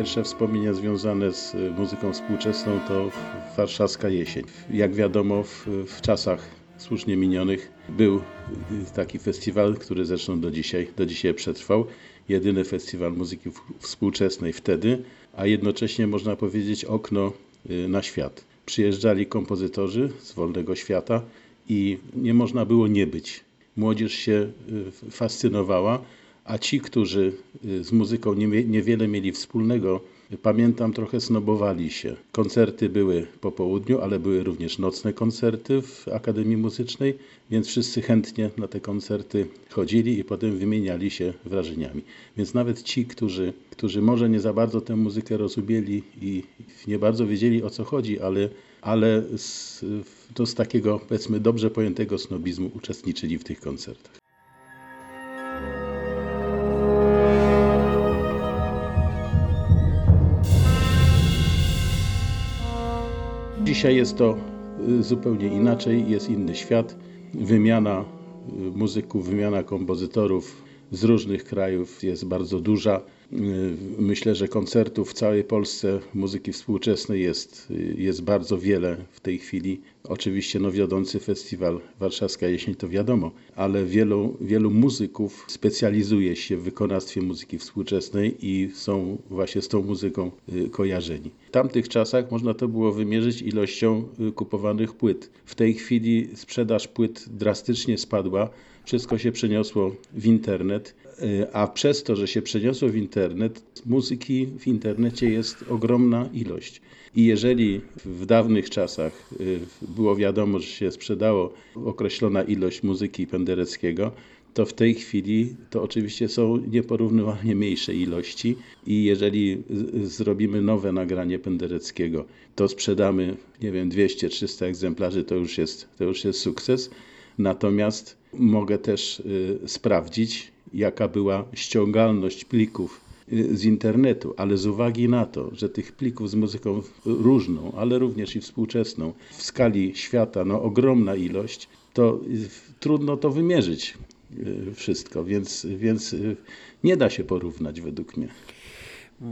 Pierwsze wspomnienia związane z y, muzyką współczesną to warszawska jesień. Jak wiadomo, w, w czasach słusznie minionych był y, taki festiwal, który zresztą do dzisiaj, do dzisiaj przetrwał. Jedyny festiwal muzyki współczesnej wtedy, a jednocześnie można powiedzieć okno y, na świat. Przyjeżdżali kompozytorzy z wolnego świata i nie można było nie być. Młodzież się y, fascynowała, a ci, którzy y, z muzyką niewiele mieli wspólnego, pamiętam, trochę snobowali się. Koncerty były po południu, ale były również nocne koncerty w Akademii Muzycznej, więc wszyscy chętnie na te koncerty chodzili i potem wymieniali się wrażeniami. Więc nawet ci, którzy, którzy może nie za bardzo tę muzykę rozumieli i nie bardzo wiedzieli o co chodzi, ale, ale z, to z takiego powiedzmy dobrze pojętego snobizmu uczestniczyli w tych koncertach. Dzisiaj jest to y, zupełnie inaczej, jest inny świat. Wymiana y, muzyków, wymiana kompozytorów z różnych krajów jest bardzo duża. Y, Myślę, że koncertów w całej Polsce muzyki współczesnej jest, y, jest bardzo wiele w tej chwili. Oczywiście no, wiodący festiwal Warszawska Jesień to wiadomo, ale wielu, wielu muzyków specjalizuje się w wykonawstwie muzyki współczesnej i są właśnie z tą muzyką y, kojarzeni. W tamtych czasach można to było wymierzyć ilością kupowanych płyt. W tej chwili sprzedaż płyt drastycznie spadła. Wszystko się przeniosło w internet, y, a przez to, że się przeniosło w internet, muzyki w internecie jest ogromna ilość. I jeżeli w dawnych czasach y, było wiadomo, że się sprzedało określona ilość muzyki Pendereckiego, to w tej chwili to oczywiście są nieporównywalnie mniejsze ilości i jeżeli zrobimy nowe nagranie Pendereckiego, to sprzedamy, nie wiem, 200-300 egzemplarzy, to już jest, to już jest sukces. Natomiast mogę też y, sprawdzić, jaka była ściągalność plików y, z internetu, ale z uwagi na to, że tych plików z muzyką różną, ale również i współczesną w skali świata, no ogromna ilość, to y, trudno to wymierzyć wszystko, więc, więc nie da się porównać według mnie.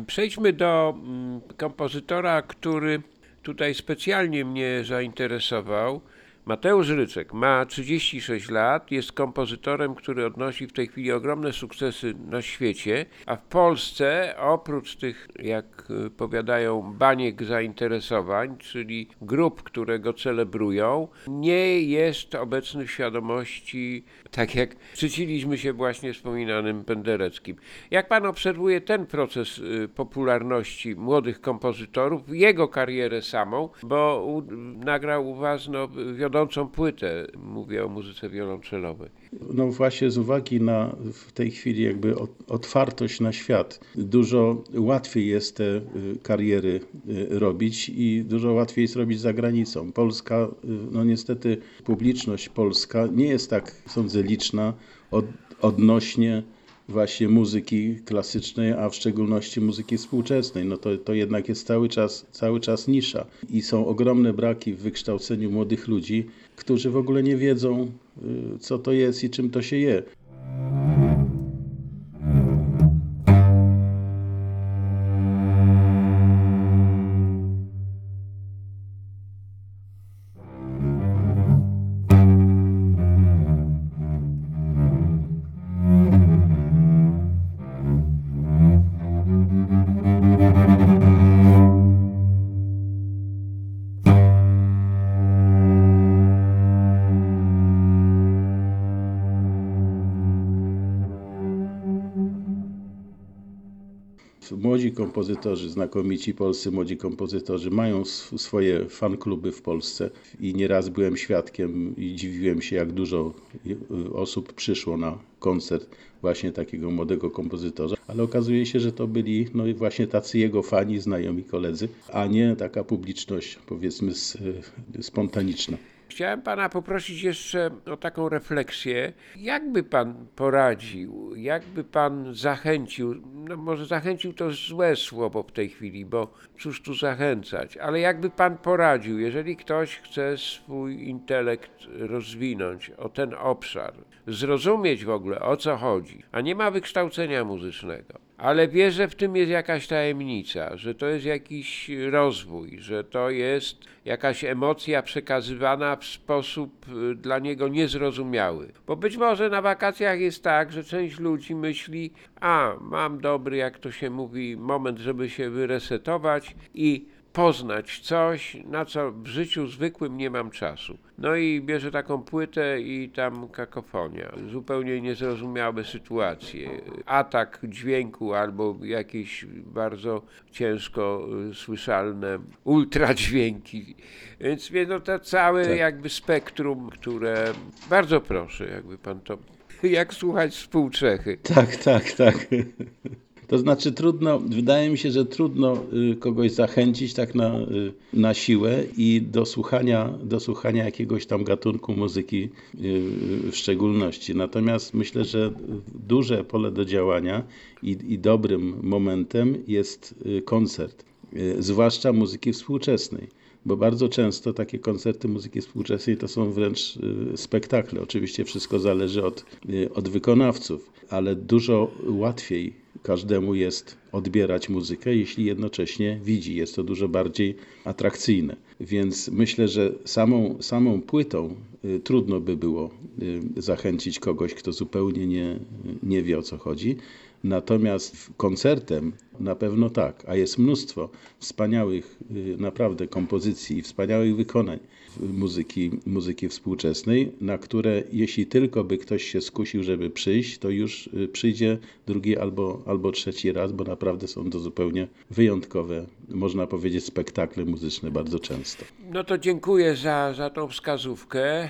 Przejdźmy do mm, kompozytora, który tutaj specjalnie mnie zainteresował. Mateusz Ryczek ma 36 lat, jest kompozytorem, który odnosi w tej chwili ogromne sukcesy na świecie, a w Polsce oprócz tych, jak y, powiadają, baniek zainteresowań, czyli grup, które go celebrują, nie jest obecny w świadomości, tak jak szczyciliśmy się właśnie wspominanym Pendereckim. Jak pan obserwuje ten proces y, popularności młodych kompozytorów, jego karierę samą, bo u, nagrał u was no, wiodącą płytę, mówię o muzyce wiolonczelowej. No właśnie z uwagi na w tej chwili jakby ot- otwartość na świat, dużo łatwiej jest te y, kariery y, robić i dużo łatwiej jest robić za granicą. Polska, y, no niestety publiczność polska nie jest tak, sądzę, liczna od, odnośnie właśnie muzyki klasycznej, a w szczególności muzyki współczesnej. No to, to jednak jest cały czas, cały czas nisza i są ogromne braki w wykształceniu młodych ludzi, którzy w ogóle nie wiedzą, y, co to jest i czym to się je. Młodzi kompozytorzy, znakomici polscy młodzi kompozytorzy mają sw- swoje fankluby w Polsce i nieraz byłem świadkiem i dziwiłem się, jak dużo y, osób przyszło na koncert właśnie takiego młodego kompozytora, ale okazuje się, że to byli no właśnie tacy jego fani, znajomi koledzy, a nie taka publiczność powiedzmy y, spontaniczna. Chciałem pana poprosić jeszcze o taką refleksję. Jakby pan poradził, jakby pan zachęcił, no może zachęcił to złe słowo w tej chwili, bo cóż tu zachęcać, ale jakby pan poradził, jeżeli ktoś chce swój intelekt rozwinąć o ten obszar, zrozumieć w ogóle o co chodzi, a nie ma wykształcenia muzycznego, ale wie, że w tym jest jakaś tajemnica, że to jest jakiś rozwój, że to jest jakaś emocja przekazywana w sposób y, dla niego niezrozumiały. Bo być może na wakacjach jest tak, że część ludzi myśli, a mam dobry, jak to się mówi, moment, żeby się wyresetować i poznać coś, na co w życiu zwykłym nie mam czasu. No i bierze taką płytę i tam kakofonia. Zupełnie niezrozumiałe sytuacje. Atak dźwięku albo jakieś bardzo ciężko y, słyszalne ultradźwięki. Więc no to całe Tak. jakby spektrum, które bardzo proszę, jakby pan to jak słuchać współczechy. Tak, tak, tak. To znaczy trudno, wydaje mi się, że trudno y, kogoś zachęcić tak na, y, na siłę i do słuchania, do słuchania jakiegoś tam gatunku muzyki y, w szczególności. Natomiast myślę, że duże pole do działania i, i dobrym momentem jest koncert, zwłaszcza muzyki współczesnej. Bo bardzo często takie koncerty muzyki współczesnej to są wręcz y, spektakle. Oczywiście wszystko zależy od, y, od wykonawców, ale dużo łatwiej każdemu jest odbierać muzykę, jeśli jednocześnie widzi. Jest to dużo bardziej atrakcyjne. Więc myślę, że samą, samą płytą y, trudno by było zachęcić kogoś, kto zupełnie nie, nie wie o co chodzi. Natomiast koncertem na pewno tak, a jest mnóstwo wspaniałych y, naprawdę kompozycji i wspaniałych wykonań muzyki, muzyki współczesnej, na które jeśli tylko by ktoś się skusił, żeby przyjść, to już y, przyjdzie drugi albo, albo trzeci raz, bo naprawdę są to zupełnie wyjątkowe, można powiedzieć, spektakle muzyczne bardzo często. No to dziękuję za, za tą wskazówkę.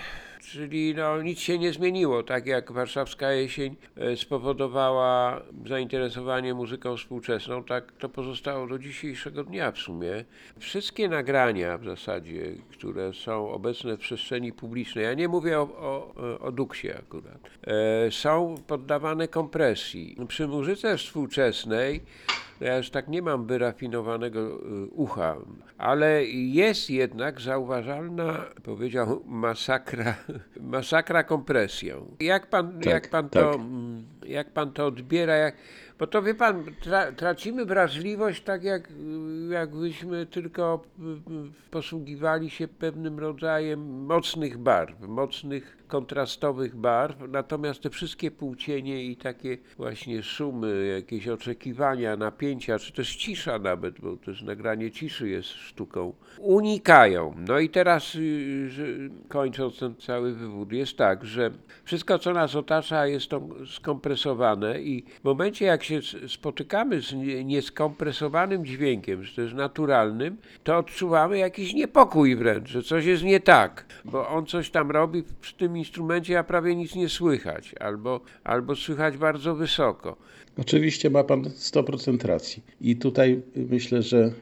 Czyli no, nic się nie zmieniło, tak jak warszawska jesień e, spowodowała zainteresowanie muzyką współczesną, tak to pozostało do dzisiejszego dnia w sumie. Wszystkie nagrania w zasadzie, które są obecne w przestrzeni publicznej, ja nie mówię o, o, o Duksie akurat, e, są poddawane kompresji. Przy muzyce współczesnej ja już tak nie mam wyrafinowanego y, ucha, ale jest jednak zauważalna, powiedział, masakra, masakra kompresją. Jak pan, Tak, jak pan tak. to, mm, jak pan to odbiera? Jak, bo to wie pan, tra, tracimy wrażliwość tak jak, jakbyśmy tylko y, y, posługiwali się pewnym rodzajem mocnych barw, mocnych kontrastowych barw, natomiast te wszystkie półcienie i takie właśnie szumy, jakieś oczekiwania, napięcia, czy też cisza nawet, bo też nagranie ciszy jest sztuką, unikają. No i teraz, y, kończąc ten cały wywód, jest tak, że wszystko, co nas otacza, jest to skompresowane i w momencie, jak się spotykamy z nie- nieskompresowanym dźwiękiem, że to jest naturalnym, to odczuwamy jakiś niepokój wręcz, że coś jest nie tak, bo on coś tam robi przy tym instrumencie, a prawie nic nie słychać, albo, albo słychać bardzo wysoko. Oczywiście ma Pan 100% racji. I tutaj y, myślę, że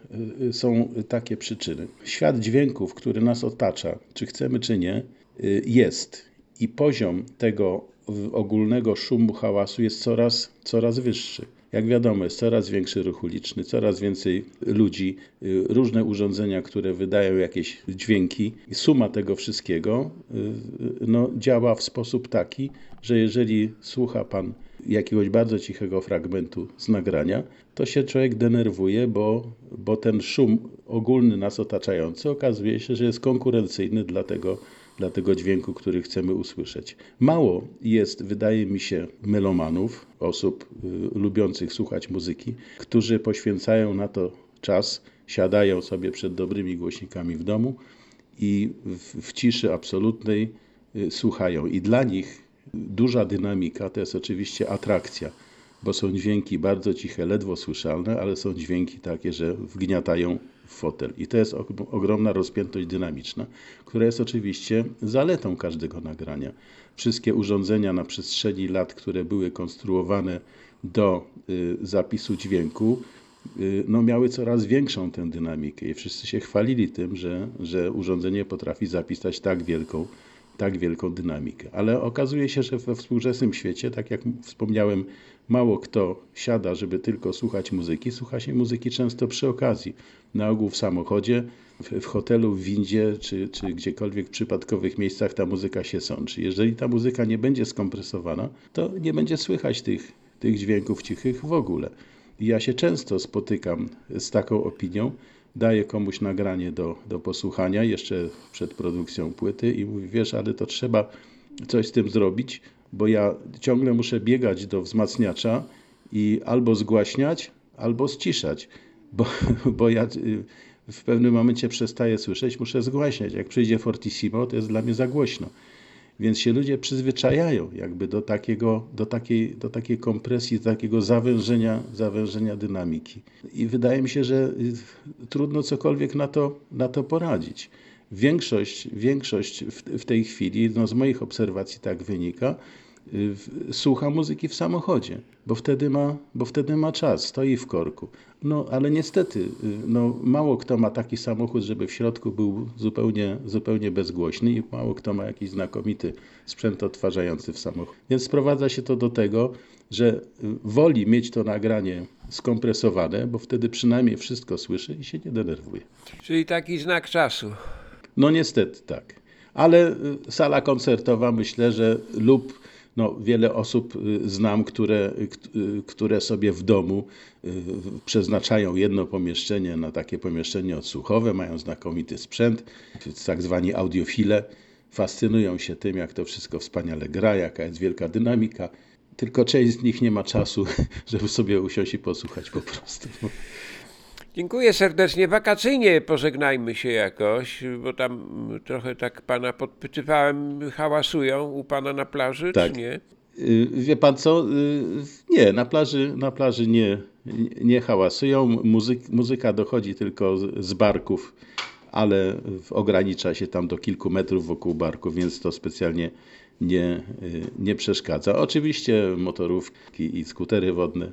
y, są takie przyczyny. Świat dźwięków, który nas otacza, czy chcemy, czy nie, y, jest. I poziom tego y, ogólnego szumu, hałasu jest coraz, coraz wyższy. Jak wiadomo, jest coraz większy ruch uliczny, coraz więcej ludzi, y, różne urządzenia, które wydają jakieś dźwięki. Suma tego wszystkiego y, y, no, działa w sposób taki, że jeżeli słucha Pan jakiegoś bardzo cichego fragmentu z nagrania, to się człowiek denerwuje, bo, bo ten szum ogólny nas otaczający okazuje się, że jest konkurencyjny dla tego, dla tego dźwięku, który chcemy usłyszeć. Mało jest, wydaje mi się, melomanów, osób y, lubiących słuchać muzyki, którzy poświęcają na to czas, siadają sobie przed dobrymi głośnikami w domu i w, w ciszy absolutnej y, słuchają. I dla nich duża dynamika to jest oczywiście atrakcja, bo są dźwięki bardzo ciche, ledwo słyszalne, ale są dźwięki takie, że wgniatają w fotel. I to jest og- ogromna rozpiętość dynamiczna, która jest oczywiście zaletą każdego nagrania. Wszystkie urządzenia na przestrzeni lat, które były konstruowane do y, zapisu dźwięku, y, no, miały coraz większą tę dynamikę i wszyscy się chwalili tym, że, że urządzenie potrafi zapisać tak wielką, tak wielką dynamikę. Ale okazuje się, że we współczesnym świecie, tak jak wspomniałem, mało kto siada, żeby tylko słuchać muzyki. Słucha się muzyki często przy okazji. Na ogół w samochodzie, w, w hotelu, w windzie, czy, czy gdziekolwiek w przypadkowych miejscach ta muzyka się sączy. Jeżeli ta muzyka nie będzie skompresowana, to nie będzie słychać tych, tych dźwięków cichych w ogóle. Ja się często spotykam z taką opinią, daję komuś nagranie do, do posłuchania jeszcze przed produkcją płyty i mówię, wiesz, ale to trzeba coś z tym zrobić, bo ja ciągle muszę biegać do wzmacniacza i albo zgłaśniać, albo ściszać, bo, bo ja y, w pewnym momencie przestaję słyszeć, muszę zgłaśniać. Jak przyjdzie fortissimo, to jest dla mnie za głośno. Więc się ludzie przyzwyczajają jakby do, takiego, do, takiej, do takiej kompresji, do takiego zawężenia, zawężenia dynamiki. I wydaje mi się, że y, trudno cokolwiek na to, na to poradzić. Większość, większość w, w tej chwili, no z moich obserwacji tak wynika, słucha muzyki w samochodzie, bo wtedy ma, bo wtedy ma czas, stoi w korku. No ale niestety, y, no, mało kto ma taki samochód, żeby w środku był zupełnie, zupełnie bezgłośny i mało kto ma jakiś znakomity sprzęt odtwarzający w samochodzie. Więc sprowadza się to do tego, że y, woli mieć to nagranie skompresowane, bo wtedy przynajmniej wszystko słyszy i się nie denerwuje. Czyli taki znak czasu. No niestety tak. Ale y, sala koncertowa myślę, że lub no, wiele osób y, znam, które, y, które sobie w domu y, przeznaczają jedno pomieszczenie na takie pomieszczenie odsłuchowe, mają znakomity sprzęt, tak zwani audiofile. Fascynują się tym, jak to wszystko wspaniale gra, jaka jest wielka dynamika. Tylko część z nich nie ma czasu, żeby sobie usiąść i posłuchać po prostu. Dziękuję serdecznie. Wakacyjnie pożegnajmy się jakoś, bo tam trochę tak pana podpytywałem, hałasują u pana na plaży, Tak. czy nie? Y, Wie pan co? Y, Nie, na plaży, na plaży nie, nie hałasują. Muzyk, muzyka dochodzi tylko z- barków, ale ogranicza się tam do kilku metrów wokół barków, więc to specjalnie nie, y, nie przeszkadza. Oczywiście motorówki i skutery wodne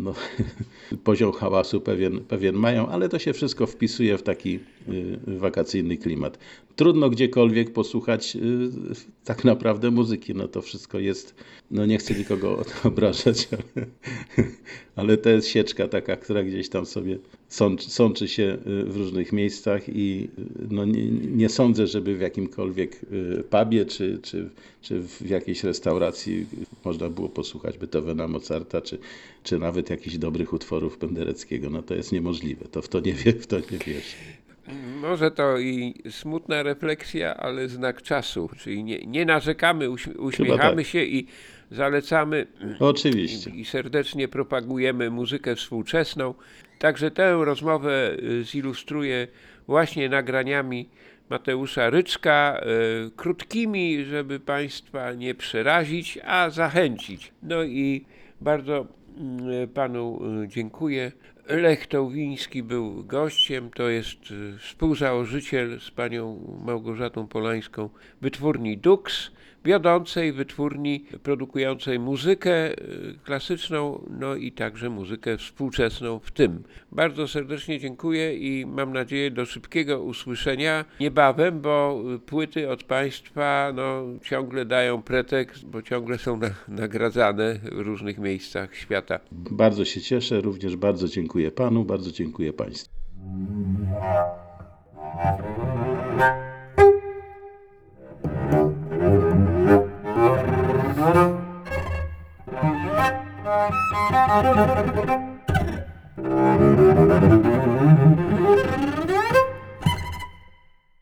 no, poziom hałasu pewien, pewien mają, ale to się wszystko wpisuje w taki wakacyjny klimat. Trudno gdziekolwiek posłuchać y, tak naprawdę muzyki. No to wszystko jest, no nie chcę nikogo obrażać, ale, ale to jest sieczka taka, która gdzieś tam sobie sączy, sączy się y, w różnych miejscach i y, no nie, nie sądzę, żeby w jakimkolwiek y, pubie czy, czy, czy w jakiejś restauracji można było posłuchać Beethovena, Mozarta, czy, czy nawet jakichś dobrych utworów Pendereckiego. No to jest niemożliwe. To w to nie, w to nie wierzę. Może to i smutna refleksja, ale znak czasu, czyli nie, nie narzekamy, uśm- uśmiechamy tak. się i zalecamy Oczywiście. i serdecznie propagujemy muzykę współczesną. Także tę rozmowę y, zilustruję właśnie nagraniami Mateusza Ryczka, y, krótkimi, żeby Państwa nie przerazić, a zachęcić. No i bardzo mm, Panu y, dziękuję. Lech Tołwiński był gościem, to jest y, współzałożyciel z panią Małgorzatą Polańską wytwórni Dux, wiodącej wytwórni produkującej muzykę y, klasyczną, no i także muzykę współczesną w tym. Bardzo serdecznie dziękuję i mam nadzieję do szybkiego usłyszenia niebawem, bo y, płyty od Państwa no, ciągle dają pretekst, bo ciągle są na, nagradzane w różnych miejscach świata. Bardzo się cieszę, również bardzo dziękuję Panu, bardzo dziękuję Państwu. Thank you.